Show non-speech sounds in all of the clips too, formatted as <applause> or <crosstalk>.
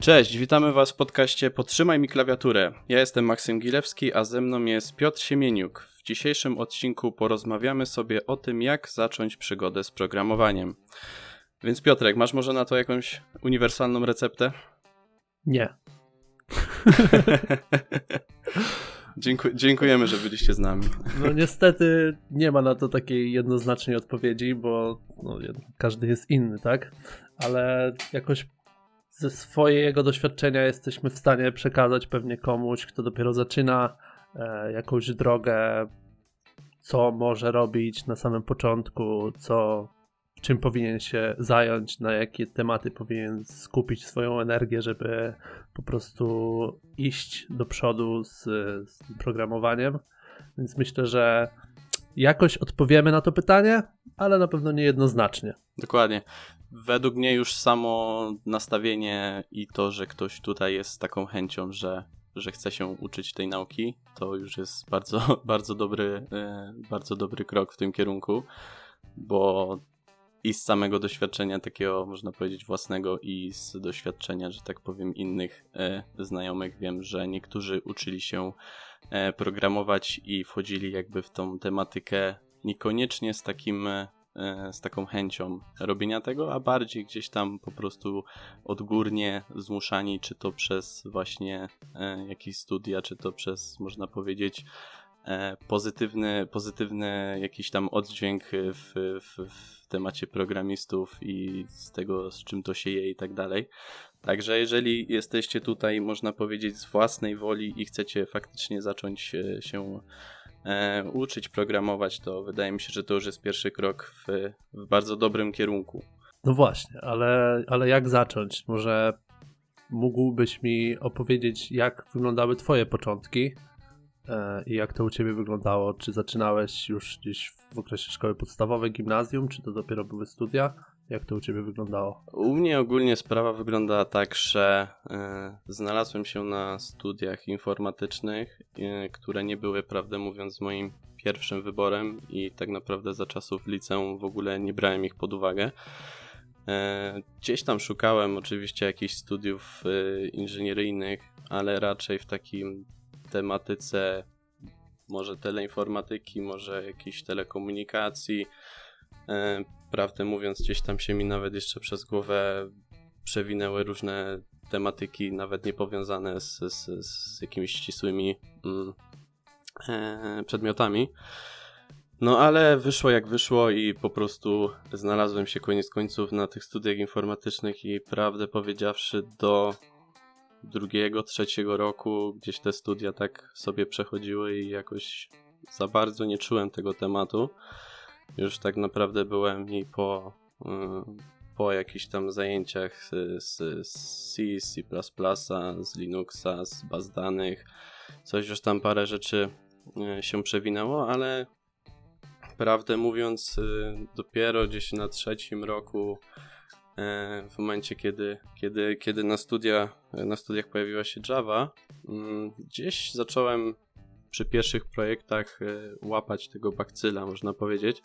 Cześć, witamy Was w podcaście Podtrzymaj mi klawiaturę. Ja jestem Maksym Gilewski, a ze mną jest Piotr Siemieniuk. W dzisiejszym odcinku porozmawiamy sobie o tym, jak zacząć przygodę z programowaniem. Więc Piotrek, masz może na to jakąś uniwersalną receptę? Nie. <laughs> Dziękuję, dziękujemy, że byliście z nami. No niestety nie ma na to takiej jednoznacznej odpowiedzi, bo no, każdy jest inny, tak? Ale jakoś ze swojego doświadczenia jesteśmy w stanie przekazać pewnie komuś, kto dopiero zaczyna e, jakąś drogę, co może robić na samym początku, co czym powinien się zająć, na jakie tematy powinien skupić swoją energię, żeby po prostu iść do przodu z, z programowaniem. Więc myślę, że jakoś odpowiemy na to pytanie, ale na pewno nie jednoznacznie. Dokładnie. Według mnie już samo nastawienie i to, że ktoś tutaj jest taką chęcią, że, że chce się uczyć tej nauki, to już jest bardzo, <laughs> bardzo dobry, e, bardzo dobry krok w tym kierunku, bo i z samego doświadczenia takiego, można powiedzieć, własnego i z doświadczenia, że tak powiem, innych e, znajomych. Wiem, że niektórzy uczyli się e, programować i wchodzili jakby w tą tematykę niekoniecznie z takim e, z taką chęcią robienia tego, a bardziej gdzieś tam po prostu odgórnie zmuszani, czy to przez właśnie e, jakieś studia, czy to przez, można powiedzieć, pozytywny, pozytywny jakiś tam oddźwięk w, w, w temacie programistów i z tego, z czym to się je i tak dalej. Także jeżeli jesteście tutaj, można powiedzieć, z własnej woli i chcecie faktycznie zacząć się e, uczyć programować, to wydaje mi się, że to już jest pierwszy krok w, w bardzo dobrym kierunku. No właśnie, ale, ale jak zacząć? Może mógłbyś mi opowiedzieć, jak wyglądały Twoje początki e, i jak to u Ciebie wyglądało? Czy zaczynałeś już gdzieś w okresie szkoły podstawowej, gimnazjum, czy to dopiero były studia? Jak to u Ciebie wyglądało? U mnie ogólnie sprawa wygląda tak, że y, znalazłem się na studiach informatycznych, y, które nie były, prawdę mówiąc, moim pierwszym wyborem i tak naprawdę za czasów liceum w ogóle nie brałem ich pod uwagę. Gdzieś tam szukałem oczywiście jakichś studiów inżynieryjnych, ale raczej w takim tematyce może teleinformatyki, może jakiejś telekomunikacji, prawdę mówiąc, gdzieś tam się mi nawet jeszcze przez głowę przewinęły różne tematyki, nawet niepowiązane z, z, z jakimiś ścisłymi mm, e, przedmiotami. No ale wyszło jak wyszło i po prostu znalazłem się koniec końców na tych studiach informatycznych i prawdę powiedziawszy do drugiego, trzeciego roku gdzieś te studia tak sobie przechodziły i jakoś za bardzo nie czułem tego tematu. Już tak naprawdę byłem i po, y, po jakichś tam zajęciach z, z C, C++, z Linuxa, z baz danych. Coś już tam parę rzeczy y, się przewinęło, ale prawdę mówiąc, y, dopiero gdzieś na trzecim roku, w momencie kiedy, kiedy, kiedy na, studia, na studiach pojawiła się Java, mm, gdzieś zacząłem przy pierwszych projektach e, łapać tego bakcyla, można powiedzieć.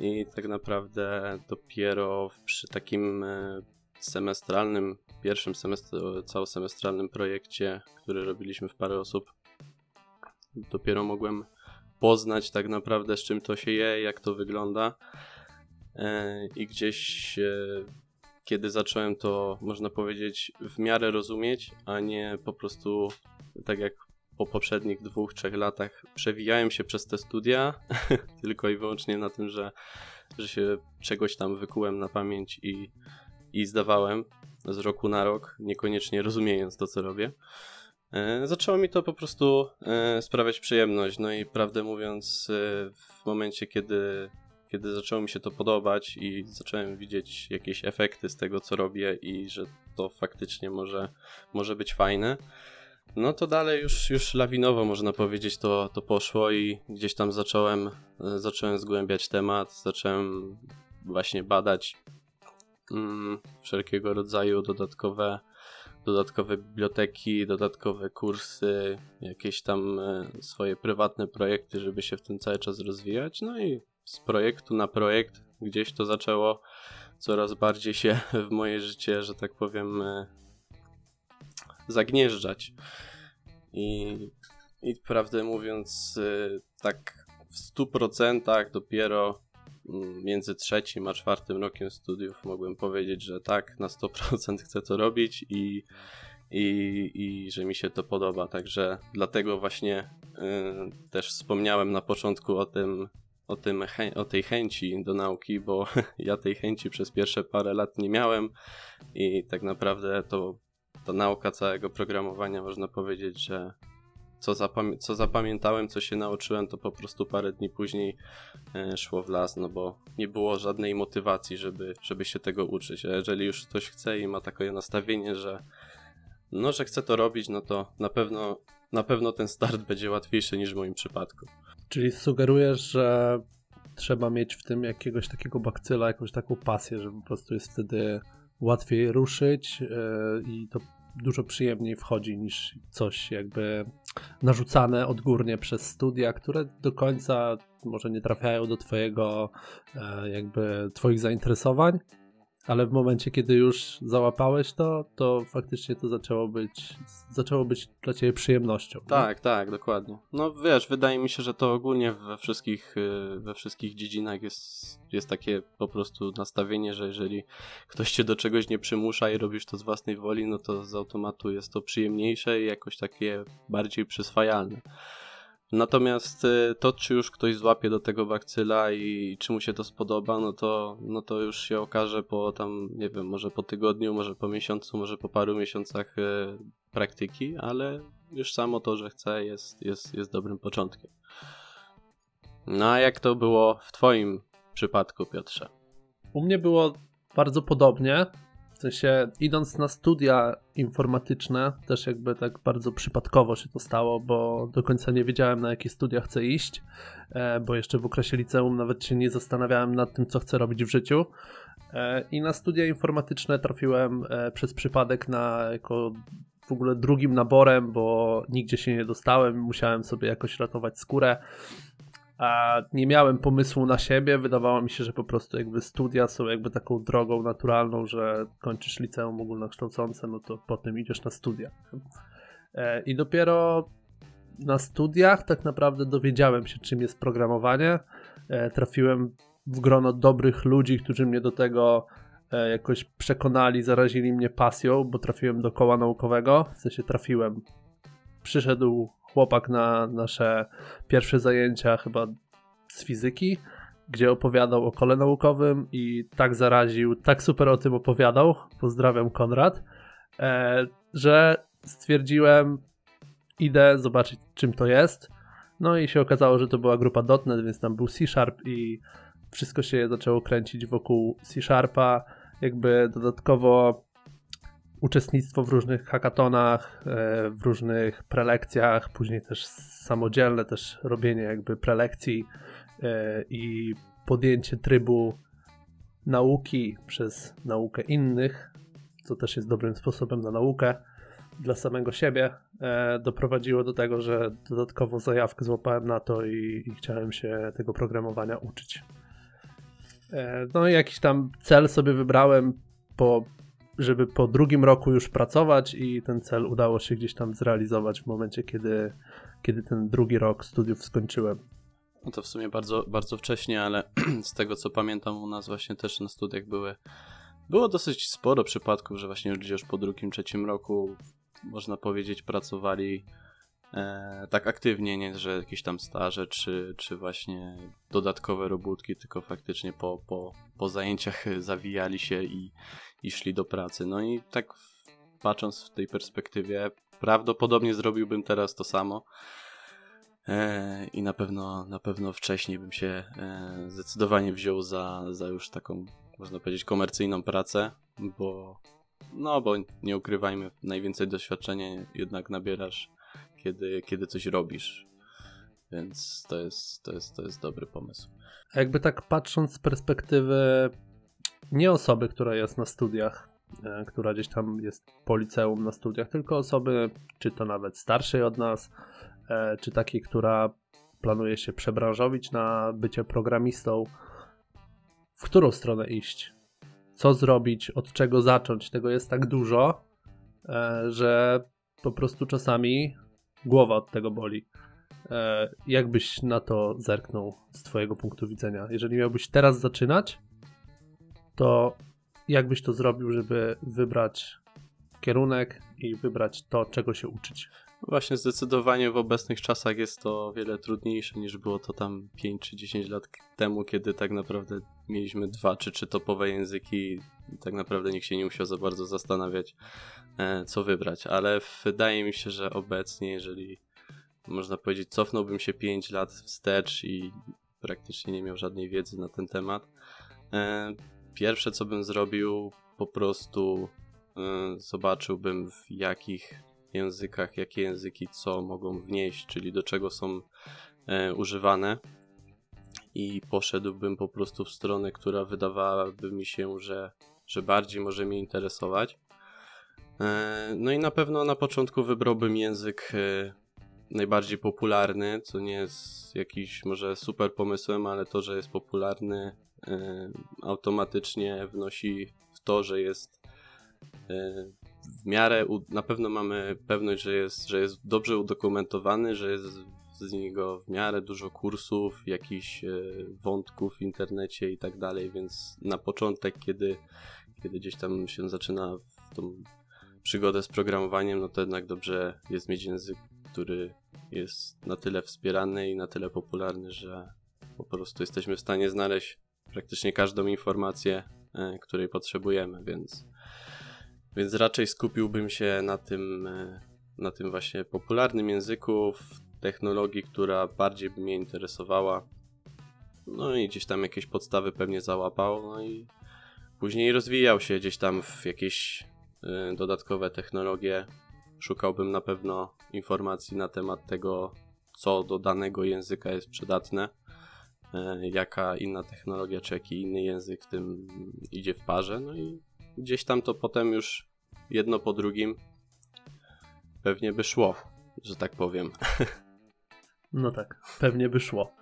I tak naprawdę dopiero przy takim e, semestralnym, pierwszym semestr, całosemestralnym projekcie, który robiliśmy w parę osób, dopiero mogłem poznać tak naprawdę z czym to się je, jak to wygląda. E, I gdzieś kiedy zacząłem to, można powiedzieć, w miarę rozumieć, a nie po prostu tak jak po poprzednich dwóch, trzech latach przewijałem się przez te studia <laughs> tylko i wyłącznie na tym, że, że się czegoś tam wykułem na pamięć i, i zdawałem z roku na rok, niekoniecznie rozumiejąc to, co robię. E, zaczęło mi to po prostu e, sprawiać przyjemność. No i prawdę mówiąc, e, w momencie, kiedy, kiedy zaczęło mi się to podobać i zacząłem widzieć jakieś efekty z tego, co robię i że to faktycznie może, może być fajne, no to dalej już, już lawinowo można powiedzieć to, to poszło i gdzieś tam zacząłem, e, zacząłem zgłębiać temat, zacząłem właśnie badać mm, wszelkiego rodzaju dodatkowe dodatkowe biblioteki, dodatkowe kursy, jakieś tam e, swoje prywatne projekty, żeby się w tym cały czas rozwijać. No i z projektu na projekt gdzieś to zaczęło coraz bardziej się <laughs> w moje życie, że tak powiem, e, zagnieżdżać. I, i prawdę mówiąc, e, tak w 100% dopiero mm, między trzecim a czwartym rokiem studiów mogłem powiedzieć, że tak, na 100% chcę to robić i, i, i że mi się to podoba. Także dlatego właśnie y, też wspomniałem na początku o tym, o, tym o tej chęci do nauki, bo <laughs> ja tej chęci przez pierwsze parę lat nie miałem i tak naprawdę to ta nauka całego programowania można powiedzieć, że co, co zapamiętałem, co się nauczyłem, to po prostu parę dni później e, szło w las, no bo nie było żadnej motywacji, żeby, żeby się tego uczyć. A jeżeli już ktoś chce i ma takie nastawienie, że no, że chce to robić, no to na pewno, na pewno ten start <laughs> będzie łatwiejszy niż w moim przypadku. Czyli sugerujesz, że trzeba mieć w tym jakiegoś takiego bakcyla, jakąś taką pasję, że po prostu jest wtedy łatwiej ruszyć yy, i to dużo przyjemniej wchodzi niż coś jakby narzucane odgórnie przez studia, które do końca może nie trafiają do twojego e, jakby twoich zainteresowań, ale w momencie, kiedy już załapałeś to, to faktycznie to zaczęło być, zaczęło być dla ciebie przyjemnością. Tak, tak, dokładnie. No wiesz, wydaje mi się, że to ogólnie we wszystkich, y, we wszystkich dziedzinach jest, jest takie po prostu nastawienie, że jeżeli ktoś cię do czegoś nie przymusza i robisz to z własnej woli, no to z automatu jest to przyjemniejsze i jakoś takie bardziej przyswajalne. Natomiast y, to, czy już ktoś złapie do tego bakcyla i czy mu się to spodoba, no to, no to już się okaże po tam, nie wiem, może po tygodniu, może po miesiącu, może po paru miesiącach y, praktyki, ale już samo to, że chce, jest, jest, jest dobrym początkiem. No a jak to było w Twoim przypadku, Piotrze? U mnie było bardzo podobnie. W sensie, idąc na studia informatyczne, też jakby tak bardzo przypadkowo się to stało, bo do końca nie wiedziałem, na jakie studia chcę iść, e, bo jeszcze w okresie liceum nawet się nie zastanawiałem nad tym, co chcę robić w życiu. E, I na studia informatyczne trafiłem e, przez przypadek na jako w ogóle drugim naborem, bo nigdzie się nie dostałem, musiałem sobie jakoś ratować skórę a nie miałem pomysłu na siebie. Wydawało mi się, że po prostu jakby studia są jakby taką drogą naturalną, że kończysz liceum ogólnokształcące, no to potem idziesz na studia. E, I dopiero na studiach tak naprawdę dowiedziałem się, czym jest programowanie. E, trafiłem w grono dobrych ludzi, którzy mnie do tego e, jakoś przekonali, zarazili mnie pasją, bo trafiłem do koła naukowego. W sensie trafiłem. Przyszedł chłopak na nasze pierwsze zajęcia chyba z fizyki, gdzie opowiadał o kole naukowym i tak zaraził, tak super o tym opowiadał, pozdrawiam Konrad, e, że stwierdziłem, idę zobaczyć czym to jest. No i się okazało, że to była grupa .NET, więc tam był C Sharp i wszystko się zaczęło kręcić wokół C Sharpa. Jakby dodatkowo uczestnictwo w różnych hackatonach, e, w różnych prelekcjach, później też samodzielne też robienie jakby prelekcji e, i podjęcie trybu nauki przez naukę innych, co też jest dobrym sposobem na naukę dla samego siebie, e, doprowadziło do tego, że dodatkowo zajawkę złapałem na to i, i chciałem się tego programowania uczyć. No i jakiś tam cel sobie wybrałem po żeby po drugim roku już pracować i ten cel udało się gdzieś tam zrealizować w momencie, kiedy, kiedy ten drugi rok studiów skończyłem. No to w sumie bardzo, bardzo wcześnie, ale <clears throat> z tego co pamiętam u nas właśnie też na studiach były było dosyć sporo przypadków, że właśnie ludzie już po drugim, trzecim roku można powiedzieć pracowali e, tak aktywnie, nie że jakieś tam staże czy, czy właśnie dodatkowe robótki, tylko faktycznie po, po, po zajęciach <laughs> zawijali się i, i szli do pracy. No i tak patrząc w tej perspektywie, prawdopodobnie zrobiłbym teraz to samo. E, I na pewno, na pewno wcześniej bym się e, zdecydowanie wziął za, za już taką, można powiedzieć, komercyjną pracę, bo no bo nie ukrywajmy, najwięcej doświadczenia jednak nabierasz, kiedy, kiedy coś robisz. Więc to jest, to, jest, to jest dobry pomysł. A jakby tak patrząc z perspektywy nie osoby, która jest na studiach, e, która gdzieś tam jest po liceum na studiach, tylko osoby, czy to nawet starszej od nas, e, czy takiej, która planuje się przebranżowić na bycie programistą. W którą stronę iść? Co zrobić? Od czego zacząć? Tego jest tak dużo, e, że po prostu czasami głowa od tego boli. E, jak byś na to zerknął z Twojego punktu widzenia? Jeżeli miałbyś teraz zaczynać, to jak byś to zrobił, żeby wybrać kierunek i wybrać to, czego się uczyć? Właśnie zdecydowanie w obecnych czasach jest to o wiele trudniejsze niż było to tam 5 czy 10 lat temu, kiedy tak naprawdę mieliśmy dwa czy trzy topowe języki i tak naprawdę nikt się nie musiał za bardzo zastanawiać, co wybrać. Ale wydaje mi się, że obecnie, jeżeli można powiedzieć, cofnąłbym się 5 lat wstecz i praktycznie nie miał żadnej wiedzy na ten temat. E, pierwsze, co bym zrobił, po prostu e, zobaczyłbym w jakich językach, jakie języki co mogą wnieść, czyli do czego są e, używane. I poszedłbym po prostu w stronę, która wydawałaby mi się, że, że bardziej może mnie interesować. No i na pewno na początku wybrałbym język najbardziej popularny, co nie jest jakiś może super pomysłem, ale to, że jest popularny, y, automatycznie wnosi w to, że jest w miarę, na pewno mamy pewność, że jest, że jest dobrze udokumentowany, że jest z niego w miarę dużo kursów, jakichś wątków w internecie i tak dalej, więc na początek, kiedy, kiedy gdzieś tam się zaczyna w tą przygodę z programowaniem, no to jednak dobrze jest mieć język, który jest na tyle wspierany i na tyle popularny, że po prostu jesteśmy w stanie znaleźć praktycznie każdą informację, e, której potrzebujemy, więc, więc raczej skupiłbym się na tym, e, na tym właśnie popularnym języku, w technologii, która bardziej by mnie interesowała. No i gdzieś tam jakieś podstawy pewnie załapał, no i później rozwijał się gdzieś tam w jakieś dodatkowe technologie, szukałbym na pewno informacji na temat tego, co do danego języka jest przydatne, e, jaka inna technologia czy jaki inny język w tym idzie w parze, no i gdzieś tam to potem już jedno po drugim pewnie by szło, że tak powiem. <laughs> No tak, pewnie by szło.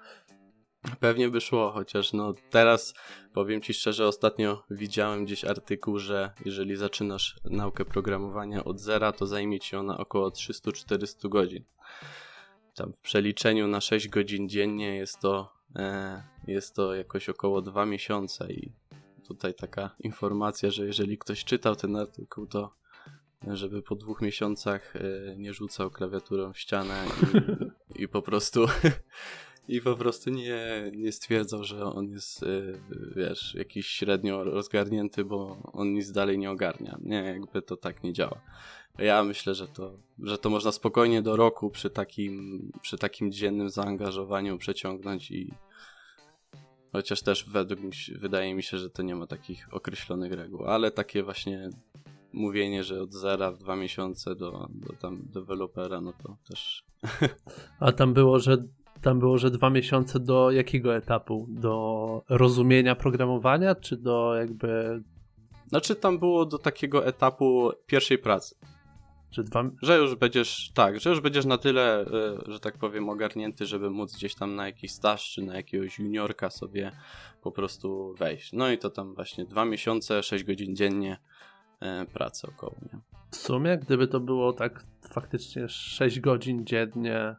Pewnie by szło, chociaż no teraz powiem Ci szczerze, ostatnio widziałem gdzieś artykuł, że jeżeli zaczynasz naukę programowania od zera, to zajmie Ci ona około 300-400 godzin. Tam w przeliczeniu na 6 godzin dziennie jest to, e, jest to jakoś około 2 miesiące i tutaj taka informacja, że jeżeli ktoś czytał ten artykuł, to żeby po dwóch miesiącach e, nie rzucał klawiaturą w ścianę i, <laughs> i po prostu i po prostu nie, nie stwierdzał, że on jest, y, wiesz, jakiś średnio rozgarnięty, bo on nic dalej nie ogarnia. Nie, jakby to tak nie działa. Ja myślę, że to, że to można spokojnie do roku przy takim, przy takim dziennym zaangażowaniu przeciągnąć i chociaż też według mi wydaje mi się, że to nie ma takich określonych reguł, ale takie właśnie mówienie, że od zera w dwa miesiące do, do tam dewelopera, no to też... <laughs> A tam było, że tam było, że dwa miesiące do jakiego etapu? Do rozumienia programowania, czy do jakby. Znaczy, tam było do takiego etapu pierwszej pracy. Że, dwa... że już będziesz, tak, że już będziesz na tyle, e, że tak powiem, ogarnięty, żeby móc gdzieś tam na jakiś staż czy na jakiegoś juniorka sobie po prostu wejść. No i to tam właśnie dwa miesiące, 6 godzin dziennie e, pracy około. Nie? W sumie, gdyby to było tak faktycznie 6 godzin dziennie,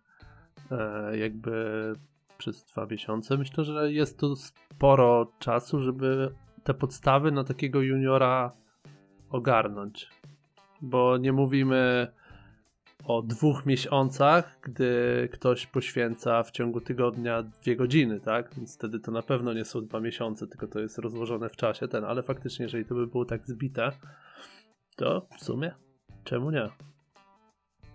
jakby przez dwa miesiące. Myślę, że jest tu sporo czasu, żeby te podstawy na takiego juniora ogarnąć. Bo nie mówimy o dwóch miesiącach, gdy ktoś poświęca w ciągu tygodnia dwie godziny, tak? Więc wtedy to na pewno nie są dwa miesiące, tylko to jest rozłożone w czasie ten, ale faktycznie, jeżeli to by było tak zbite, to w sumie czemu nie?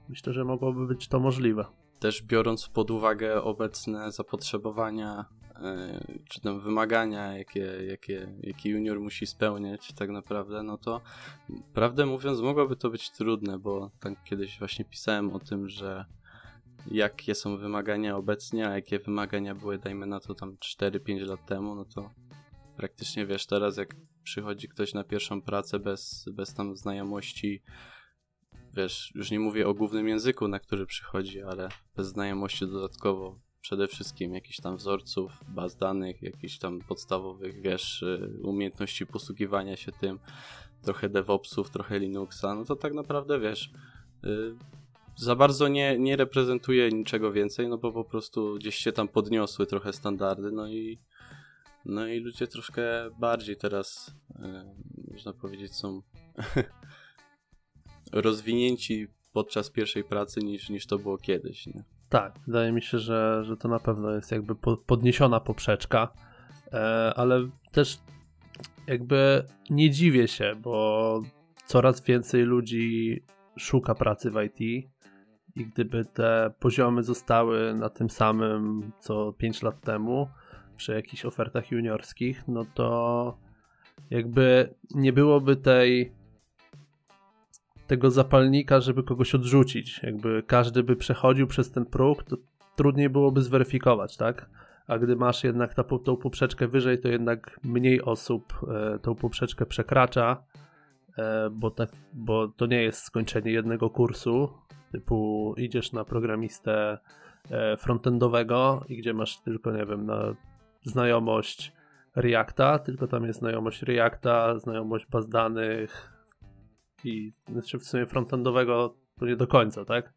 Myślę, że mogłoby być to możliwe też biorąc pod uwagę obecne zapotrzebowania e, czy tam wymagania, jakie, jakie, jakie junior musi spełniać tak naprawdę, no to prawdę mówiąc mogłoby to być trudne, bo tak kiedyś właśnie pisałem o tym, że jakie są wymagania obecnie, a jakie wymagania były, dajmy na to tam 4-5 lat temu, no to praktycznie wiesz, teraz jak przychodzi ktoś na pierwszą pracę bez, bez tam znajomości, wiesz, już nie mówię o głównym języku, na który przychodzi, ale bez znajomości dodatkowo przede wszystkim jakichś tam wzorców, baz danych, jakichś tam podstawowych, wiesz, y, umiejętności posługiwania się tym, trochę DevOpsów, trochę Linuxa, no to tak naprawdę, wiesz, y, za bardzo nie, nie reprezentuje niczego więcej, no bo po prostu gdzieś się tam podniosły trochę standardy, no i no i ludzie troszkę bardziej teraz, y, można powiedzieć, są <laughs> rozwinięci podczas pierwszej pracy niż, niż to było kiedyś, nie? Tak, wydaje mi się, że, że to na pewno jest jakby podniesiona poprzeczka, e, ale też jakby nie dziwię się, bo coraz więcej ludzi szuka pracy w IT i gdyby te poziomy zostały na tym samym co 5 lat temu przy jakichś ofertach juniorskich, no to jakby nie byłoby tej tego zapalnika, żeby kogoś odrzucić. Jakby każdy by przechodził przez ten próg, to trudniej byłoby zweryfikować, tak? A gdy masz jednak ta, tą poprzeczkę wyżej, to jednak mniej osób e, tą poprzeczkę przekracza, e, bo, tak, bo to nie jest skończenie jednego kursu, typu idziesz na programistę e, frontendowego i gdzie masz tylko, nie wiem, na znajomość Reacta, tylko tam jest znajomość Reacta, znajomość baz danych, i znaczy w sumie frontendowego to nie do końca, tak?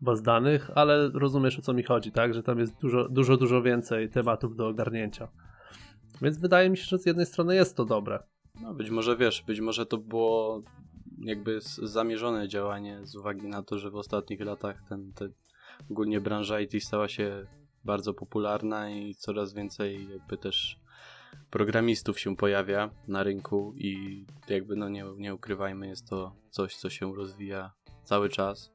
Baz danych, ale rozumiesz o co mi chodzi, tak? Że tam jest dużo, dużo, dużo więcej tematów do ogarnięcia. Więc wydaje mi się, że z jednej strony jest to dobre. No być może wiesz, być może to było jakby zamierzone działanie z uwagi na to, że w ostatnich latach ten, ten ogólnie branża IT stała się bardzo popularna i coraz więcej jakby też programistów się pojawia na rynku i jakby no nie, nie ukrywajmy, jest to coś, co się rozwija cały czas.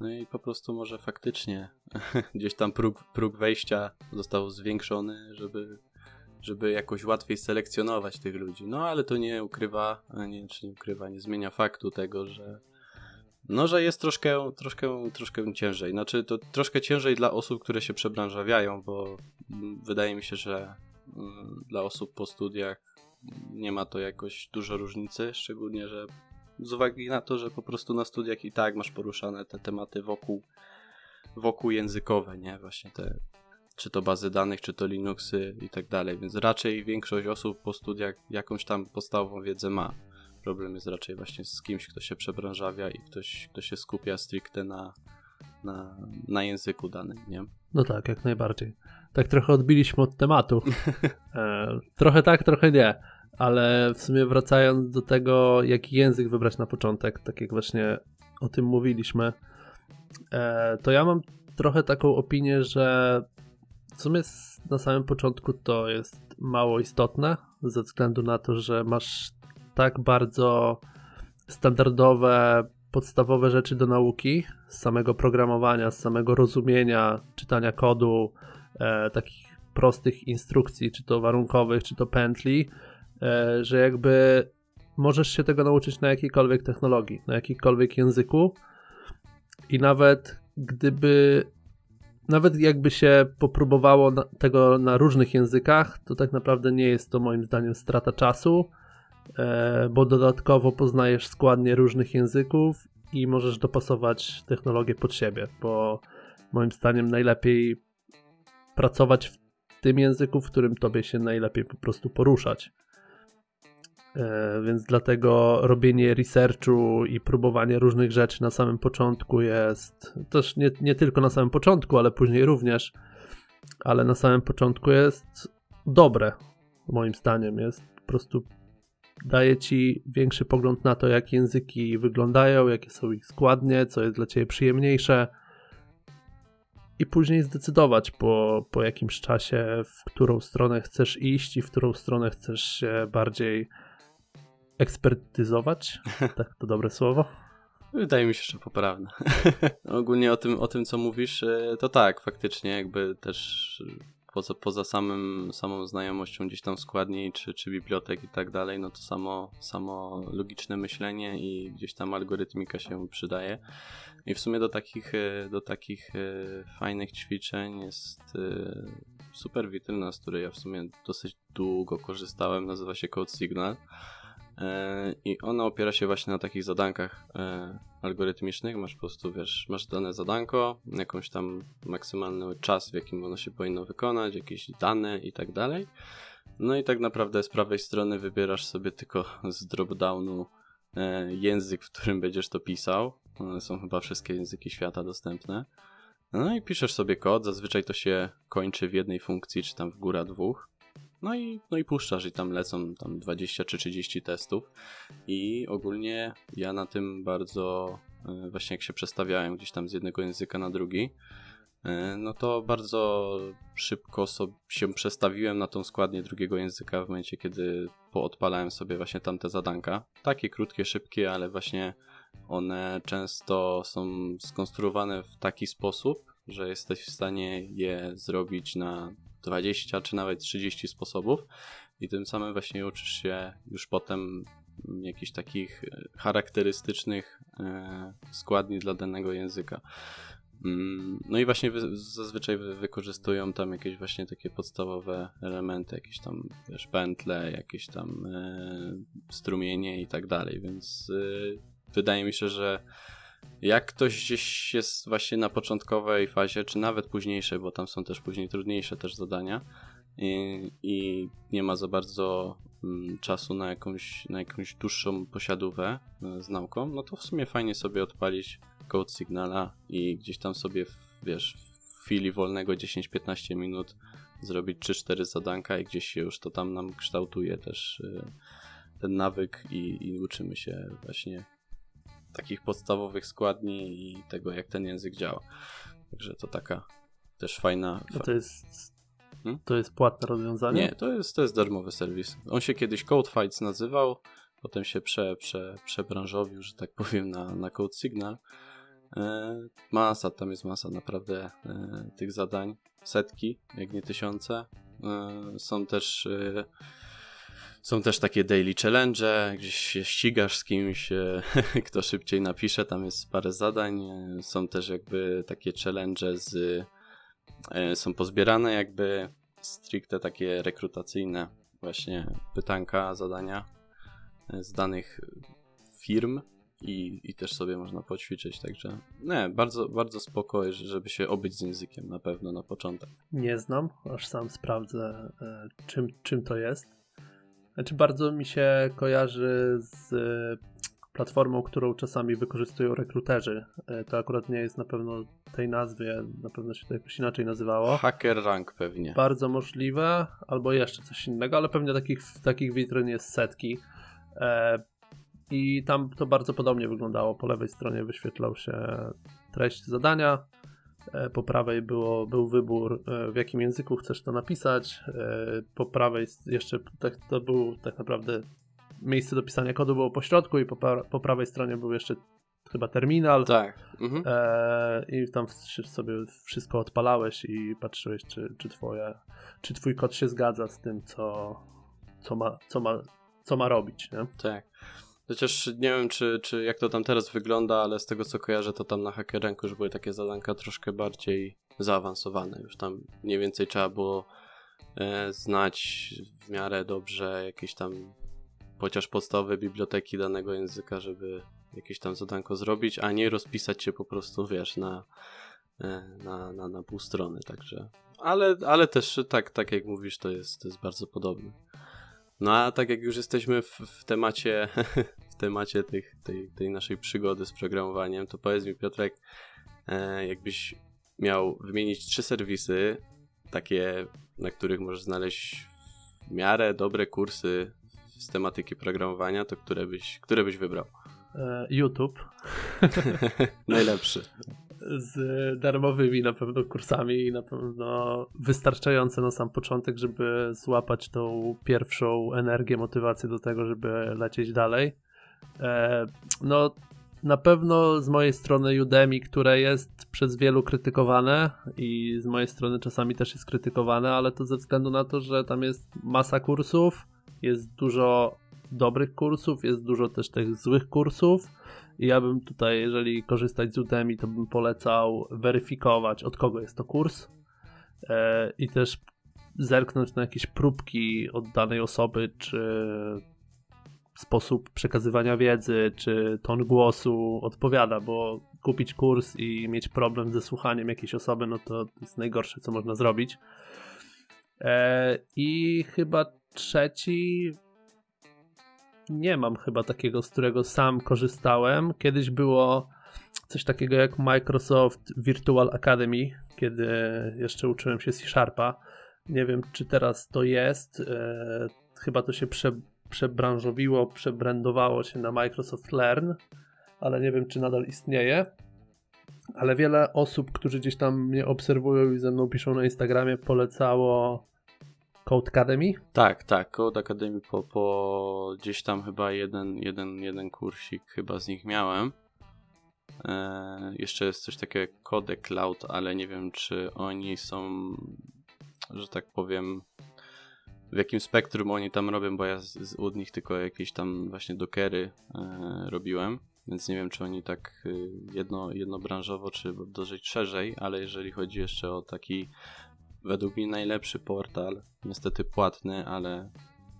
No i po prostu może faktycznie <laughs> gdzieś tam próg, próg wejścia został zwiększony, żeby, żeby jakoś łatwiej selekcjonować tych ludzi. No ale to nie ukrywa, nie, czy nie ukrywa, nie zmienia faktu tego, że no, że jest troszkę, troszkę, troszkę ciężej. Znaczy, to troszkę ciężej dla osób, które się przebranżawiają, bo wydaje mi się, że Mm, dla osób po studiach nie ma to jakoś dużo różnicy, szczególnie, że z uwagi na to, że po prostu na studiach i tak masz poruszane te tematy wokół, wokół językowe, nie? Właśnie te, czy to bazy danych, czy to Linuxy i tak dalej, więc raczej większość osób po studiach jakąś tam podstawową wiedzę ma. Problem jest raczej właśnie z kimś, kto się przebranżawia i ktoś, kto się skupia stricte na, na, na języku danym, nie? No tak, jak najbardziej. Tak trochę odbiliśmy od tematu. <laughs> E, trochę tak, trochę nie. Ale w sumie wracając do tego, jaki język wybrać na początek, tak jak właśnie o tym mówiliśmy, e, to ja mam trochę taką opinię, że w sumie na samym początku to jest mało istotne, ze względu na to, że masz tak bardzo standardowe podstawowe rzeczy do nauki, z samego programowania, z samego rozumienia, czytania kodu, e, takich prostych instrukcji, czy to warunkowych, czy to pętli, e, że jakby możesz się tego nauczyć na jakiejkolwiek technologii, na jakikolwiek języku. I nawet gdyby nawet jakby się popróbowało na, tego na różnych językach, to tak naprawdę nie jest to moim zdaniem strata czasu, bo dodatkowo poznajesz składnie różnych języków i możesz dopasować technologię pod siebie, bo moim zdaniem najlepiej pracować w tym języku, w którym tobie się najlepiej po prostu poruszać. E, więc dlatego robienie researchu i próbowanie różnych rzeczy na samym początku jest też nie, nie tylko na samym początku, ale później również, ale na samym początku jest dobre, moim zdaniem. Jest po prostu daje ci większy pogląd na to, jak języki wyglądają, jakie są ich składnie, co jest dla ciebie przyjemniejsze. I później zdecydować po, po jakimś czasie, w którą stronę chcesz iść i w którą stronę chcesz się bardziej ekspertyzować. <laughs> Tak, to dobre słowo. Wydaje mi się, że poprawne. <laughs> Ogólnie o tym, o tym, co mówisz, e, to tak, faktycznie jakby też poza, poza samym, samą znajomością gdzieś tam składni czy, czy bibliotek i tak dalej, no to samo, samo logiczne myślenie i gdzieś tam algorytmika się przydaje. I w sumie do takich, e, do takich e, fajnych ćwiczeń jest e, super witryna, z której ja w sumie dosyć długo korzystałem, nazywa się Code Signal. I ona opiera się właśnie na takich zadankach algorytmicznych. Masz po prostu, wiesz, masz dane zadanko, jakąś tam maksymalny czas, w jakim ono się powinno wykonać, jakieś dane i tak dalej. No i tak naprawdę z prawej strony wybierasz sobie tylko z dropdownu język, w którym będziesz to pisał. One są chyba wszystkie języki świata dostępne. No i piszesz sobie kod, zazwyczaj to się kończy w jednej funkcji, czy tam w góra dwóch. No i, no i puszczasz i tam lecą tam 20 czy 30 testów. I ogólnie ja na tym bardzo, e, właśnie jak się przestawiałem gdzieś tam z jednego języka na drugi, e, no to bardzo szybko sobie się przestawiłem na tą składnię drugiego języka w momencie, kiedy poodpalałem sobie właśnie tamte zadanka. Takie krótkie, szybkie, ale właśnie one często są skonstruowane w taki sposób, że jesteś w stanie je zrobić na 20 czy nawet 30 sposobów i tym samym właśnie uczysz się już potem jakichś takich e, charakterystycznych e, składni dla danego języka. Mm, no i właśnie zazwyczaj wykorzystują tam jakieś właśnie takie podstawowe elementy, jakieś tam wiesz, pętle, jakieś tam e, strumienie i tak dalej, więc wydaje mi się, że jak ktoś gdzieś jest właśnie na początkowej fazie, czy nawet późniejszej, bo tam są też później trudniejsze też zadania i, i nie ma za bardzo mm, czasu na jakąś, na jakąś dłuższą posiadówę y, z nauką, no to w sumie fajnie sobie odpalić Code Signala i gdzieś tam sobie, wiesz, w chwili wolnego 10-15 minut zrobić 3-4 zadanka i gdzieś się już to tam nam kształtuje też y, ten nawyk i, i uczymy się właśnie takich podstawowych składni i tego, jak ten język działa. Także to taka też fajna. To jest. Hmm? To jest płatne rozwiązanie? Nie, to jest, to jest darmowy serwis. On się kiedyś CodeFights nazywał, potem się prze, prze, przebranżowił, że tak <laughs> powiem, na, na Code Signal. E, masa, tam jest masa naprawdę e, tych zadań. Setki, jak nie tysiące. E, są też e, są też takie daily challenge, gdzieś się ścigasz z kimś, e, <laughs> kto szybciej napisze, tam jest parę zadań. E, są też jakby takie challenge z e, są pozbierane jakby stricte takie rekrutacyjne właśnie pytanka, zadania z danych firm i, i też sobie można poćwiczyć, także nie, bardzo, bardzo spoko, żeby się obyć z językiem na pewno na początek. Nie znam, aż sam sprawdzę czym, czym to jest. Znaczy bardzo mi się kojarzy z e, platformą, którą czasami wykorzystują rekruterzy. E, to akurat nie jest na pewno tej nazwie, na pewno się to jakoś inaczej nazywało. Hacker Rank pewnie. Bardzo możliwe, albo jeszcze coś innego, ale pewnie takich, takich witryn jest setki. E, I tam to bardzo podobnie wyglądało. Po lewej stronie wyświetlał się treść zadania, po prawej było, był wybór, e, w jakim języku chcesz to napisać. E, po prawej jeszcze tak, to był tak naprawdę miejsce do pisania kodu było po środku i po, po prawej stronie był jeszcze chyba terminal. Tak. Mhm. E, I tam sobie wszystko odpalałeś i patrzyłeś, czy, czy, twoje, czy twój kod się zgadza z tym, co, co, ma, co, ma, co ma robić. Nie? Tak. Chociaż nie wiem, czy, czy jak to tam teraz wygląda, ale z tego co kojarzę, to tam na Hackerenku już były takie zadanka troszkę bardziej zaawansowane. Już tam mniej więcej trzeba było e, znać w miarę dobrze jakieś tam chociaż podstawowe biblioteki danego języka, żeby jakieś tam zadanko zrobić, a nie rozpisać się po prostu, wiesz, na, e, na, na, na pół strony, także... Ale, ale też tak, tak jak mówisz, to jest, to jest bardzo podobne. No a tak jak już jesteśmy w, w temacie, <laughs> w temacie tych, tej, tej naszej przygody z programowaniem, to powiedz mi Piotrek, e, jakbyś miał wymienić trzy serwisy, takie, na których możesz znaleźć w miarę dobre kursy z tematyki programowania, to które byś, które byś wybrał? E, YouTube. <laughs> Najlepszy z darmowymi na pewno kursami i na pewno wystarczające na sam początek, żeby złapać tą pierwszą energię, motywację do tego, żeby lecieć dalej. E, no, na pewno z mojej strony Udemy, które jest przez wielu krytykowane i z mojej strony czasami też jest krytykowane, ale to ze względu na to, że tam jest masa kursów, jest dużo dobrych kursów, jest dużo też tych złych kursów. Ja bym tutaj, jeżeli korzystać z Udemy, to bym polecał weryfikować, od kogo jest to kurs e, i też zerknąć na jakieś próbki od danej osoby, czy sposób przekazywania wiedzy, czy ton głosu odpowiada, bo kupić kurs i mieć problem ze słuchaniem jakiejś osoby, no to, to jest najgorsze, co można zrobić. E, I chyba trzeci nie mam chyba takiego, z którego sam korzystałem. Kiedyś było coś takiego jak Microsoft Virtual Academy, kiedy jeszcze uczyłem się C-Sharpa. Nie wiem, czy teraz to jest. E, chyba to się prze, przebranżowiło, przebrandowało się na Microsoft Learn, ale nie wiem, czy nadal istnieje. Ale wiele osób, którzy gdzieś tam mnie obserwują i ze mną piszą na Instagramie, polecało Code Academy? Tak, tak, Code Academy po, po gdzieś tam chyba jeden, jeden, jeden kursik chyba z nich miałem. E, jeszcze jest coś takiego jak Code Cloud, ale nie wiem czy oni są, że tak powiem, w jakim spektrum oni tam robią, bo ja z, z, od nich tylko jakieś tam właśnie dokery e, robiłem, więc nie wiem czy oni tak y, jedno, jednobranżowo, czy dosyć szerzej, ale jeżeli chodzi jeszcze o taki według mnie najlepszy portal, niestety płatny, ale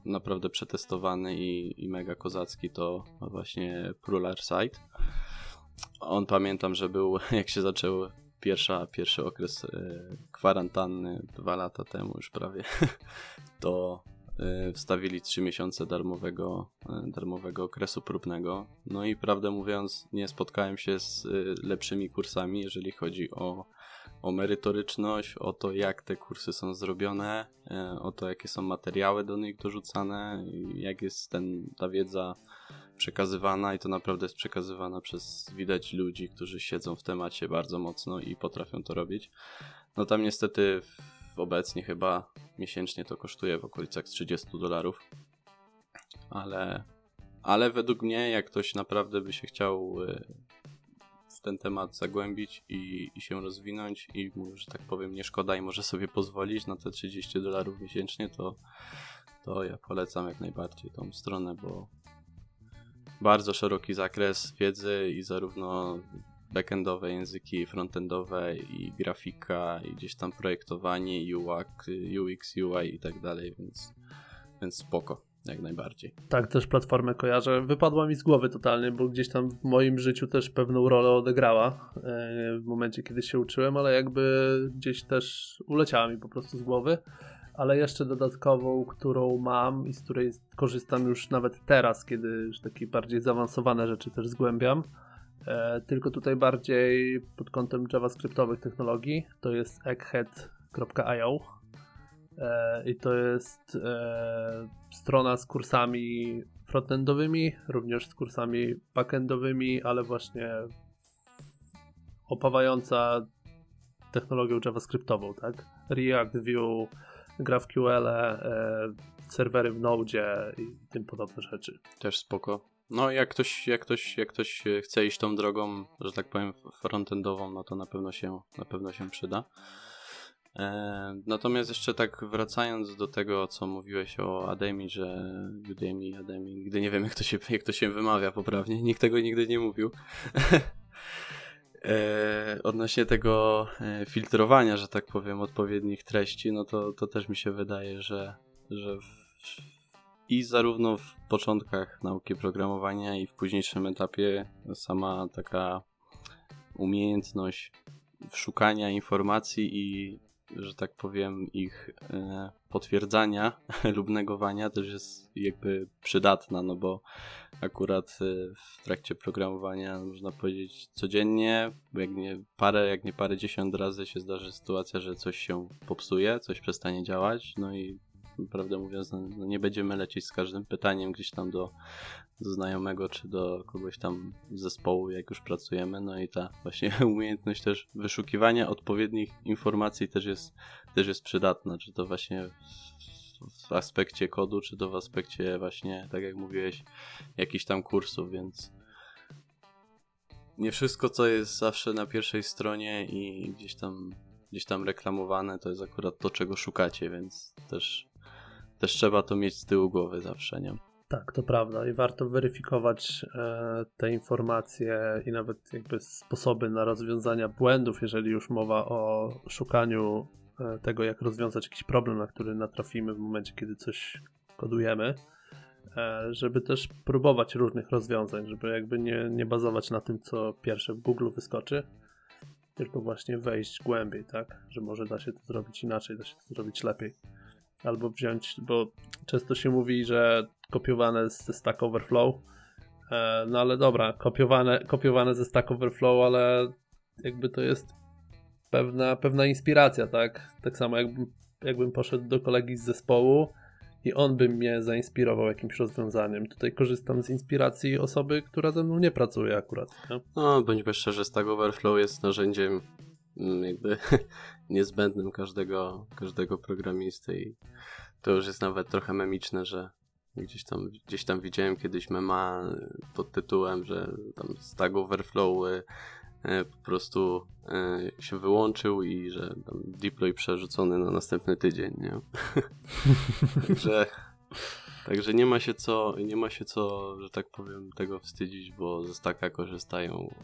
naprawdę przetestowany i, i mega kozacki to właśnie Prular Site. On pamiętam, że był, <laughs> jak się zaczął pierwsza, pierwszy okres e, kwarantanny dwa lata temu już prawie, <laughs> to e, wstawili 3 miesiące darmowego, e, darmowego okresu próbnego. No i prawdę mówiąc, nie spotkałem się z lepszymi kursami, jeżeli chodzi o o merytoryczność, o to jak te kursy są zrobione, e, o to jakie są materiały do nich dorzucane, jak jest ten, ta wiedza przekazywana i to naprawdę jest przekazywana przez widać ludzi, którzy siedzą w temacie bardzo mocno i potrafią to robić. No tam niestety obecnie chyba miesięcznie to kosztuje w okolicach 30 dolarów, ale, ale według mnie jak ktoś naprawdę by się chciał e, ten temat zagłębić i, i się rozwinąć. I że tak powiem, nie szkoda i może sobie pozwolić na te 30 dolarów miesięcznie, to, to ja polecam jak najbardziej tą stronę, bo bardzo szeroki zakres wiedzy i zarówno backendowe języki, frontendowe i grafika i gdzieś tam projektowanie, UX, UX UI i tak dalej, więc, więc spoko jak najbardziej. Tak, też platformę kojarzę. Wypadła mi z głowy totalnie, bo gdzieś tam w moim życiu też pewną rolę odegrała e, w momencie, kiedy się uczyłem, ale jakby gdzieś też uleciała mi po prostu z głowy. Ale jeszcze dodatkową, którą mam i z której korzystam już nawet teraz, kiedy już takie bardziej zaawansowane rzeczy też zgłębiam, e, tylko tutaj bardziej pod kątem javascriptowych technologii, to jest egghead.io I to jest e, strona z kursami frontendowymi, również z kursami backendowymi, ale właśnie opawająca technologią javascriptową, tak? React, Vue, GraphQL, e, serwery w Node i tym podobne rzeczy. Też spoko. No jak ktoś, jak ktoś, jak ktoś chce iść tą drogą, że tak powiem frontendową, no to na pewno się, na pewno się przyda. E, natomiast jeszcze tak wracając do tego, co mówiłeś o Ademi, że Udemy, Ademi, nigdy nie wiem jak to się, jak to się wymawia poprawnie, <laughs> nikt tego nigdy nie mówił. <laughs> e, odnośnie tego e, filtrowania, że tak powiem, odpowiednich treści, no to, to też mi się wydaje, że, że w, i zarówno w początkach nauki programowania i w późniejszym etapie sama taka umiejętność szukania informacji i że tak powiem, ich e, potwierdzania <laughs> lub negowania też jest jakby przydatna, no bo akurat e, w trakcie programowania można powiedzieć codziennie, jak nie parę, jak nie parę dziesiąt razy się zdarzy sytuacja, że coś się popsuje, coś przestanie działać, no i prawdę mówiąc, no, no nie będziemy lecieć z każdym pytaniem gdzieś tam do, do znajomego czy do kogoś tam zespołu, jak już pracujemy. No i ta właśnie <laughs> umiejętność też wyszukiwania odpowiednich informacji też jest, też jest przydatna, czy to właśnie w aspekcie kodu, czy to w aspekcie właśnie, tak jak mówiłeś, jakichś tam kursów, więc nie wszystko, co jest zawsze na pierwszej stronie i gdzieś tam, gdzieś tam reklamowane, to jest akurat to, czego szukacie, więc też, też trzeba to mieć z tyłu głowy zawsze, nie? Tak, to prawda i warto weryfikować e, te informacje i nawet jakby sposoby na rozwiązania błędów, jeżeli już mowa o szukaniu e, tego, jak rozwiązać jakiś problem, na który natrafimy w momencie, kiedy coś kodujemy, e, żeby też próbować różnych rozwiązań, żeby jakby nie, nie bazować na tym, co pierwsze w Google wyskoczy, tylko właśnie wejść głębiej, tak, że może da się to zrobić inaczej, da się to zrobić lepiej albo wziąć, bo często się mówi, że kopiowane ze Stack Overflow, e, no ale dobra, kopiowane, kopiowane ze Stack Overflow, ale jakby to jest pewna, pewna inspiracja, tak? Tak samo jakbym, jakbym poszedł do kolegi z zespołu i on by mnie zainspirował jakimś rozwiązaniem. Tutaj korzystam z inspiracji osoby, która ze mną nie pracuje akurat. Nie? No, bądźmy szczerzy, Stack Overflow jest narzędziem jakby <laughs> niezbędnym każdego, każdego programisty i to już jest nawet trochę memiczne, że gdzieś tam, gdzieś tam widziałem kiedyś mema pod tytułem, że tam Stack Overflow e, po prostu e, się wyłączył i że tam deploy przerzucony na następny tydzień, nie? <laughs> także, także nie ma się co, nie ma się co, że tak powiem, tego wstydzić, bo ze Stacka korzystają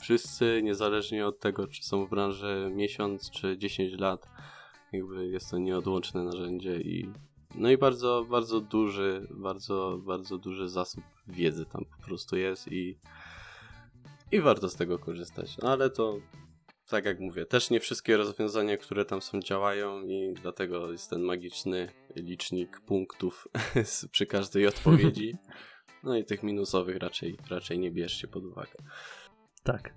wszyscy, niezależnie od tego, czy są w branży miesiąc czy 10 lat, jakby jest to nieodłączne narzędzie i no i bardzo, bardzo duży, bardzo, bardzo duży zasób wiedzy tam po prostu jest i i warto z tego korzystać. No ale to tak jak mówię, też nie wszystkie rozwiązania, które tam są działają i dlatego jest ten magiczny licznik punktów <laughs> przy każdej odpowiedzi. <laughs> No i tych minusowych raczej, raczej nie bierzcie pod uwagę. Tak.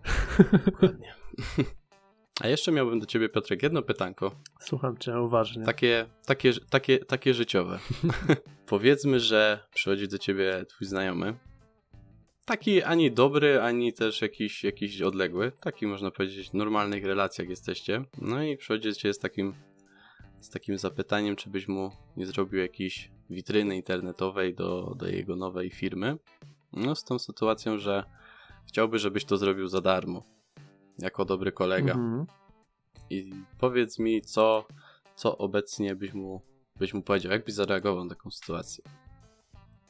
Dokładnie. <laughs> A jeszcze miałbym do ciebie, Piotrek, jedno pytanko. Słucham cię uważnie. Takie, takie, takie, takie życiowe. <laughs> Powiedzmy, że przychodzi do ciebie twój znajomy. Taki ani dobry, ani też jakiś, jakiś odległy. Taki można powiedzieć w normalnych relacjach jesteście. No i przychodzi do ciebie z takim, z takim zapytaniem, czy byś mu nie zrobił jakiejś witryny internetowej do, do jego nowej firmy. No z tą sytuacją, że chciałby, żebyś to zrobił za darmo. Jako dobry kolega. Mhm. I powiedz mi, co, co obecnie byś mu, byś mu powiedział, jak byś zareagował na taką sytuację?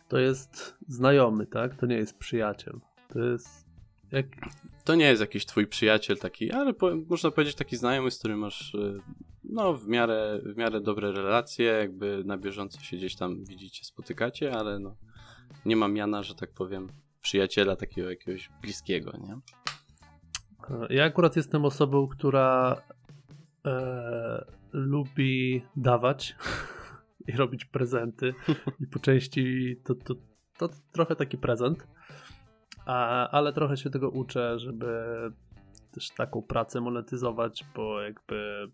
To jest znajomy, tak? To nie jest przyjaciel. To jest. Jak... To nie jest jakiś twój przyjaciel taki, ale po, można powiedzieć taki znajomy, z którym masz y, no, w miarę, w miarę dobre relacje, jakby na bieżąco się gdzieś tam widzicie, spotykacie, ale no, nie ma miana, że tak powiem, przyjaciela takiego jakiegoś bliskiego, nie? Ja akurat jestem osobą, która e, lubi dawać <laughs> i robić prezenty i po części to, to, to trochę taki prezent, A, ale trochę się tego uczę, żeby też taką pracę monetyzować, bo jakby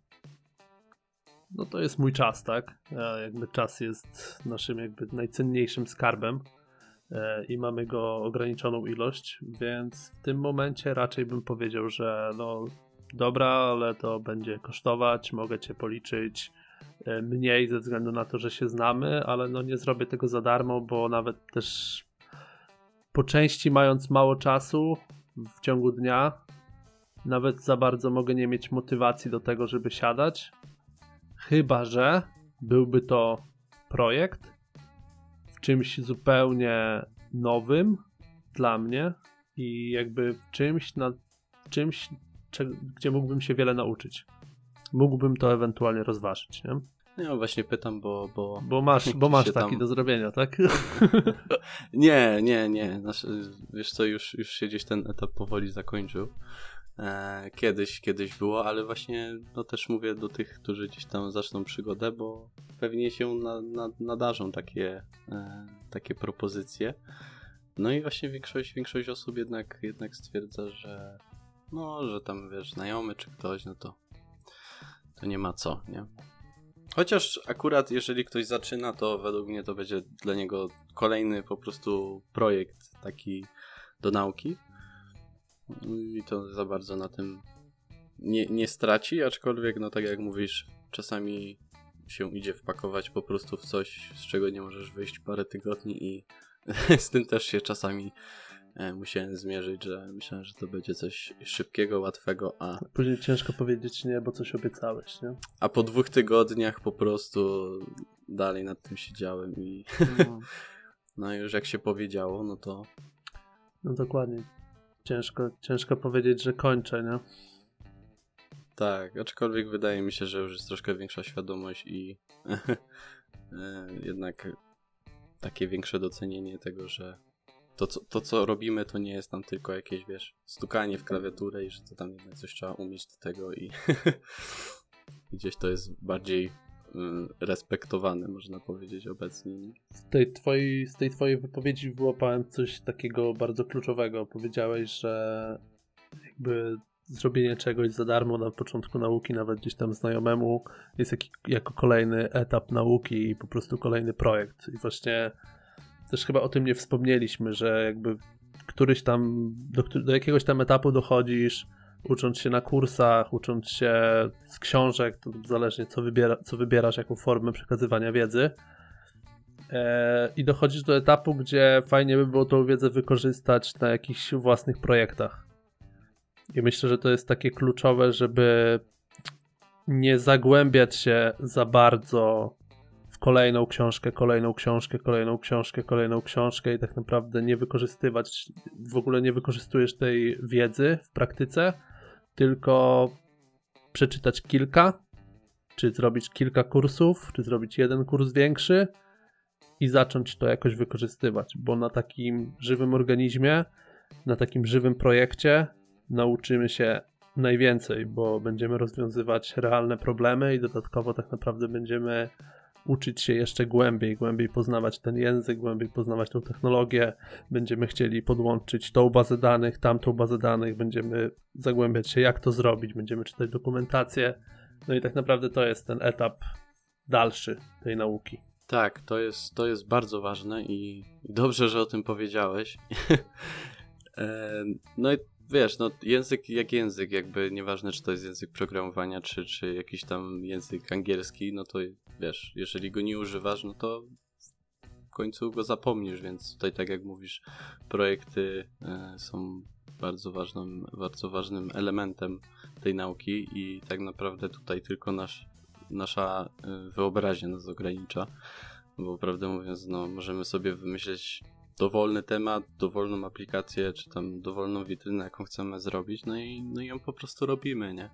no to jest mój czas, tak? A jakby czas jest naszym jakby najcenniejszym skarbem i mamy go ograniczoną ilość, więc w tym momencie raczej bym powiedział, że no dobra, ale to będzie kosztować, mogę cię policzyć e, mniej ze względu na to, że się znamy, ale no nie zrobię tego za darmo, bo nawet też po części mając mało czasu w ciągu dnia, nawet za bardzo mogę nie mieć motywacji do tego, żeby siadać, chyba że byłby to projekt, czymś zupełnie nowym dla mnie i jakby czymś, na, czymś gdzie mógłbym się wiele nauczyć. Mógłbym to ewentualnie rozważyć, nie? Ja właśnie pytam, bo... Bo, bo masz, bo <laughs> masz taki tam... do zrobienia, tak? <laughs> nie, nie, nie. wiesz co, już, już się gdzieś ten etap powoli zakończył. E, kiedyś, kiedyś było, ale właśnie no też mówię do tych, którzy gdzieś tam zaczną przygodę, bo pewnie się na, na, nadarzą takie, e, takie propozycje. No i właśnie większość, większość osób jednak, jednak stwierdza, że no, że tam wiesz, znajomy czy ktoś, no to to nie ma co, nie? Chociaż akurat jeżeli ktoś zaczyna, to według mnie to będzie dla niego kolejny po prostu projekt taki do nauki. I to za bardzo na tym nie, nie straci, aczkolwiek, no tak jak mówisz, czasami się idzie wpakować po prostu w coś, z czego nie możesz wyjść parę tygodni i <laughs> z tym też się czasami e, musiałem zmierzyć, że myślałem, że to będzie coś szybkiego, łatwego, a... Później ciężko powiedzieć nie, bo coś obiecałeś, nie? A po dwóch tygodniach po prostu dalej nad tym siedziałem i No, <laughs> no już jak się powiedziało, no to no dokładnie. Ciężko, ciężko powiedzieć, że kończę, nie? tak, aczkolwiek wydaje mi się, że już jest troszkę większa świadomość i <laughs> e, jednak takie większe docenienie tego, że to co, to, co robimy, to nie jest tam tylko jakieś, wiesz, stukanie w klawiaturę i że to tam jednak coś trzeba umieć do tego i <laughs> gdzieś to jest bardziej mm, respektowane, można powiedzieć, obecnie. Nie? Z tej, twojej, z tej twojej wypowiedzi wyłapałem coś takiego bardzo kluczowego. Powiedziałeś, że jakby zrobienie czegoś za darmo na początku nauki, nawet gdzieś tam znajomemu, jest jaki, jako kolejny etap nauki i po prostu kolejny projekt. I właśnie też chyba o tym nie wspomnieliśmy, że jakby któryś tam, do, do jakiegoś tam etapu dochodzisz, ucząc się na kursach, ucząc się z książek, to zależnie co, wybiera, co wybierasz jako formę przekazywania wiedzy. E, I dochodzisz do etapu, gdzie fajnie by było tą wiedzę wykorzystać na jakichś własnych projektach. I myślę, że to jest takie kluczowe, żeby nie zagłębiać się za bardzo w kolejną książkę, kolejną książkę, kolejną książkę, kolejną książkę i tak naprawdę nie wykorzystywać, w ogóle nie wykorzystujesz tej wiedzy w praktyce, tylko przeczytać kilka, czy zrobić kilka kursów, czy zrobić jeden kurs większy i zacząć to jakoś wykorzystywać, bo na takim żywym organizmie, na takim żywym projekcie nauczymy się najwięcej, bo będziemy rozwiązywać realne problemy i dodatkowo tak naprawdę będziemy uczyć się jeszcze głębiej, głębiej poznawać ten język, głębiej poznawać tą technologię. Będziemy chcieli podłączyć tą bazę danych, tamtą bazę danych, będziemy zagłębiać się, jak to zrobić, będziemy czytać dokumentację. No i tak naprawdę to jest ten etap dalszy tej nauki. Tak, to jest, to jest bardzo ważne i dobrze, że o tym powiedziałeś. <laughs> E, no i wiesz, no język jak język, jakby nieważne czy to jest język programowania, czy, czy jakiś tam język angielski, no to wiesz, jeżeli go nie używasz, no to w końcu go zapomnisz, więc tutaj tak jak mówisz, projekty e, są bardzo ważnym, bardzo ważnym elementem tej nauki i tak naprawdę tutaj tylko nasz, nasza e, wyobraźnia nas ogranicza, bo prawdę mówiąc, no możemy sobie wymyśleć dowolny temat, dowolną aplikację, czy tam dowolną witrynę, jaką chcemy zrobić, no i, no i ją po prostu robimy, nie?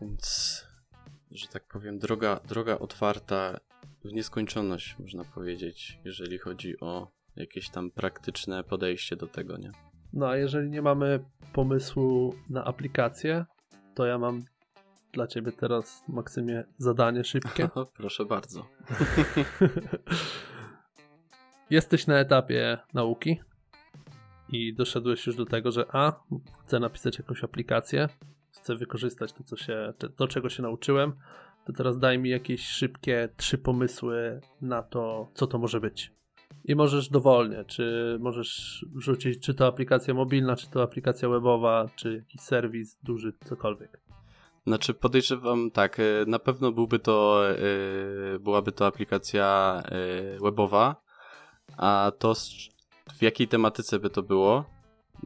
Więc, że tak powiem, droga, droga otwarta w nieskończoność, można powiedzieć, jeżeli chodzi o jakieś tam praktyczne podejście do tego, nie? No a jeżeli nie mamy pomysłu na aplikację, to ja mam dla ciebie teraz, Maksymie, zadanie szybkie. <laughs> Proszę bardzo. <laughs> Jesteś na etapie nauki i doszedłeś już do tego, że a, chcę napisać jakąś aplikację, chcę wykorzystać to, co się, to, czego się nauczyłem, to teraz daj mi jakieś szybkie trzy pomysły na to, co to może być. I możesz dowolnie, czy możesz wrzucić, czy to aplikacja mobilna, czy to aplikacja webowa, czy jakiś serwis duży, cokolwiek. Znaczy podejrzewam tak, y, na pewno byłby to, yy, byłaby to aplikacja yy, webowa, a to w jakiej tematyce by to było,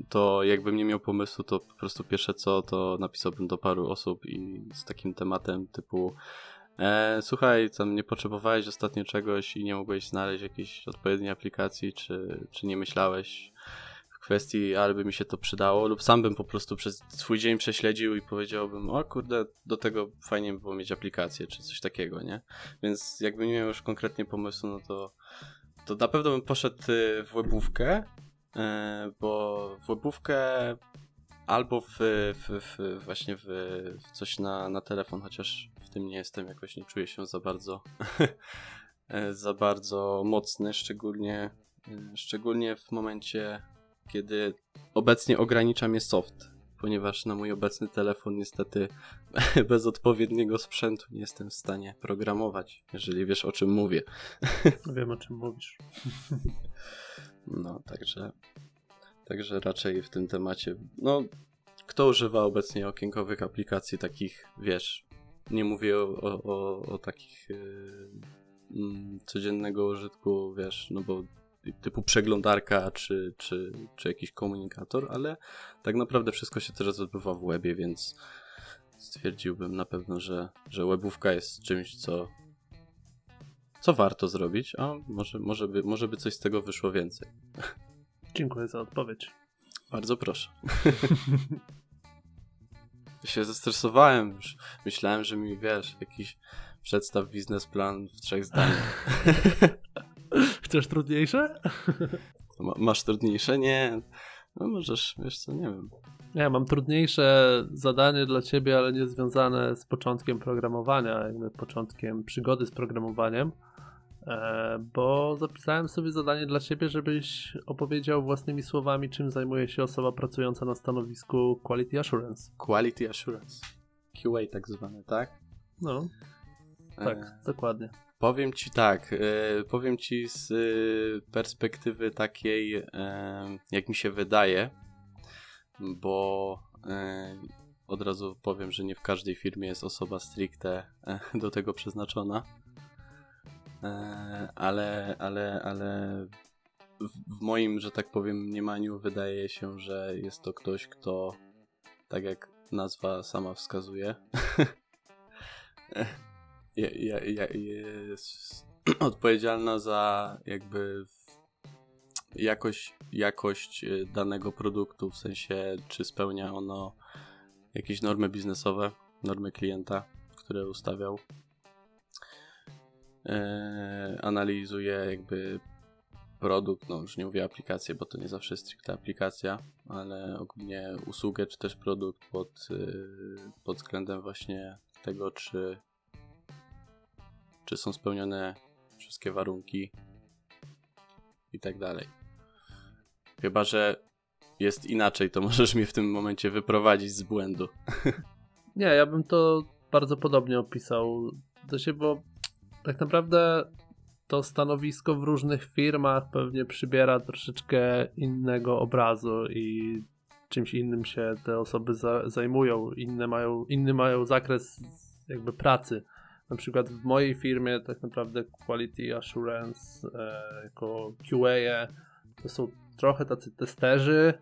to jakbym nie miał pomysłu, to po prostu pierwsze co, to napisałbym do paru osób i z takim tematem typu e, słuchaj, tam nie potrzebowałeś ostatnio czegoś i nie mogłeś znaleźć jakiejś odpowiedniej aplikacji, czy, czy nie myślałeś w kwestii, ale by mi się to przydało, lub sam bym po prostu przez swój dzień prześledził i powiedziałbym, o kurde, do tego fajnie by było mieć aplikację, czy coś takiego, nie? Więc jakbym nie miał już konkretnie pomysłu, no to to na pewno bym poszedł y, w webówkę, y, bo w webówkę albo w, w, w właśnie w, w, coś na, na telefon, chociaż w tym nie jestem, jakoś nie czuję się za bardzo <laughs> za bardzo mocny, szczególnie y, szczególnie w momencie, kiedy obecnie ogranicza mnie soft, ponieważ na mój obecny telefon niestety <laughs> bez odpowiedniego sprzętu nie jestem w stanie programować, jeżeli wiesz o czym mówię. <laughs> Wiem o czym mówisz. No, także także raczej w tym temacie, no kto używa obecnie okienkowych aplikacji takich, wiesz, nie mówię o, o, o, o takich yy, codziennego użytku, wiesz, no bo typu przeglądarka czy, czy, czy jakiś komunikator, ale tak naprawdę wszystko się teraz odbywa w webie, więc stwierdziłbym na pewno, że, że webówka jest czymś, co, co warto zrobić, a może, może, by, może by coś z tego wyszło więcej. Dziękuję za odpowiedź. Bardzo proszę. <laughs> się zestresowałem już. Myślałem, że mi wiesz, jakiś przedstaw biznesplan w trzech zdaniach. <laughs> Chcesz trudniejsze? <laughs> masz trudniejsze? Nie. No możesz, wiesz co, nie wiem. Ja mam trudniejsze zadanie dla ciebie, ale nie związane z początkiem programowania, jakby początkiem przygody z programowaniem, e, bo zapisałem sobie zadanie dla ciebie, żebyś opowiedział własnymi słowami, czym zajmuje się osoba pracująca na stanowisku Quality Assurance. Quality Assurance. QA tak zwane, tak? No, tak, e... dokładnie. Powiem ci tak, e, powiem ci z e, perspektywy takiej, jak mi się wydaje, bo od razu powiem, że nie w każdej firmie jest osoba stricte <laughs> do tego przeznaczona, ale, ale, ale w, w moim, że tak powiem, mniemaniu wydaje się, że jest to ktoś, kto, tak jak nazwa sama wskazuje, <laughs> jest odpowiedzialna za jakby jakość, jakość y, danego produktu, w sensie czy spełnia ono jakieś normy biznesowe, normy klienta, które ustawiał. Eee, analizuje jakby produkt, no już nie mówię aplikację, bo to nie zawsze jest stricte aplikacja, ale ogólnie usługę czy też produkt pod, y, pod względem właśnie tego, czy czy są spełnione wszystkie warunki i tak dalej. Chyba, że jest inaczej, to <laughs> możesz mnie w tym momencie wyprowadzić z błędu. <laughs> Nie, ja bym to bardzo podobnie opisał. To się, bo tak naprawdę to stanowisko w różnych firmach pewnie przybiera troszeczkę innego obrazu i czymś innym się te osoby za, zajmują. Inne mają, inny mają zakres jakby pracy. Na przykład w mojej firmie tak naprawdę Quality Assurance e, jako QA to są trochę tacy testerzy,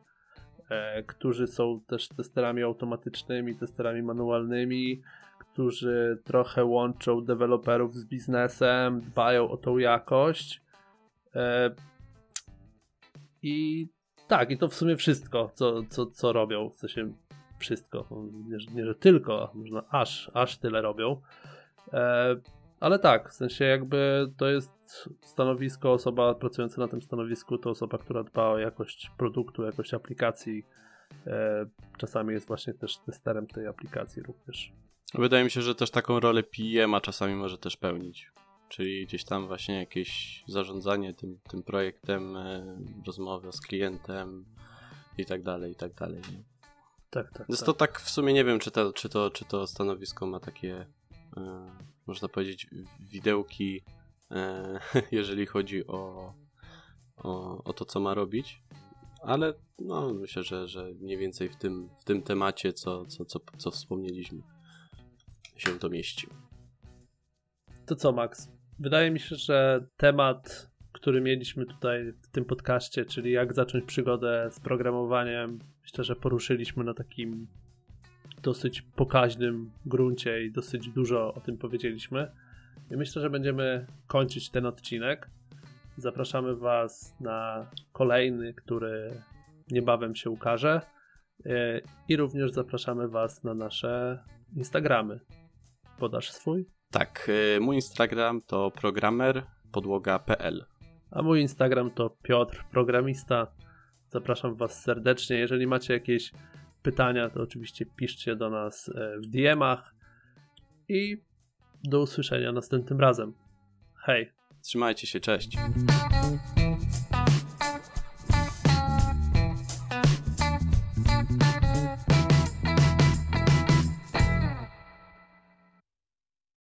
e, którzy są też testerami automatycznymi, testerami manualnymi, którzy trochę łączą deweloperów z biznesem, dbają o tą jakość. E, I tak, i to w sumie wszystko, co, co, co robią. W sensie wszystko. Nie, nie że tylko, można aż, aż tyle robią. E, ale tak, w sensie jakby to jest stanowisko, osoba pracująca na tym stanowisku to osoba, która dba o jakość produktu, jakość aplikacji. E, czasami jest właśnie też testerem tej aplikacji również. Wydaje mi się, że też taką rolę PM a czasami może też pełnić. Czyli gdzieś tam właśnie jakieś zarządzanie tym, tym projektem, e, rozmowa z klientem i tak dalej, i tak dalej. Tak, tak. Jest tak. to tak w sumie nie wiem, czy to, czy to, czy to stanowisko ma takie E, można powiedzieć, widełki, e, <laughs> jeżeli chodzi o, o, o to, co ma robić. Ale no, myślę, że, że mniej więcej w tym, w tym temacie, co, co, co, co wspomnieliśmy, się to mieści. To co, Max? Wydaje mi się, że temat, który mieliśmy tutaj w tym podcaście, czyli jak zacząć przygodę z programowaniem, myślę, że poruszyliśmy na takim dosyć pokaźnym gruncie i dosyć dużo o tym powiedzieliśmy. I myślę, że będziemy kończyć ten odcinek. Zapraszamy Was na kolejny, który niebawem się ukaże. E, I również zapraszamy Was na nasze Instagramy. Podasz swój? Tak, e, mój Instagram to programmer.podłoga.pl A mój Instagram to Piotr Programista. Zapraszam Was serdecznie. Jeżeli macie jakieś pytania, to oczywiście piszcie do nas e, w DM-ach i do usłyszenia następnym razem. Hej! Trzymajcie się, cześć!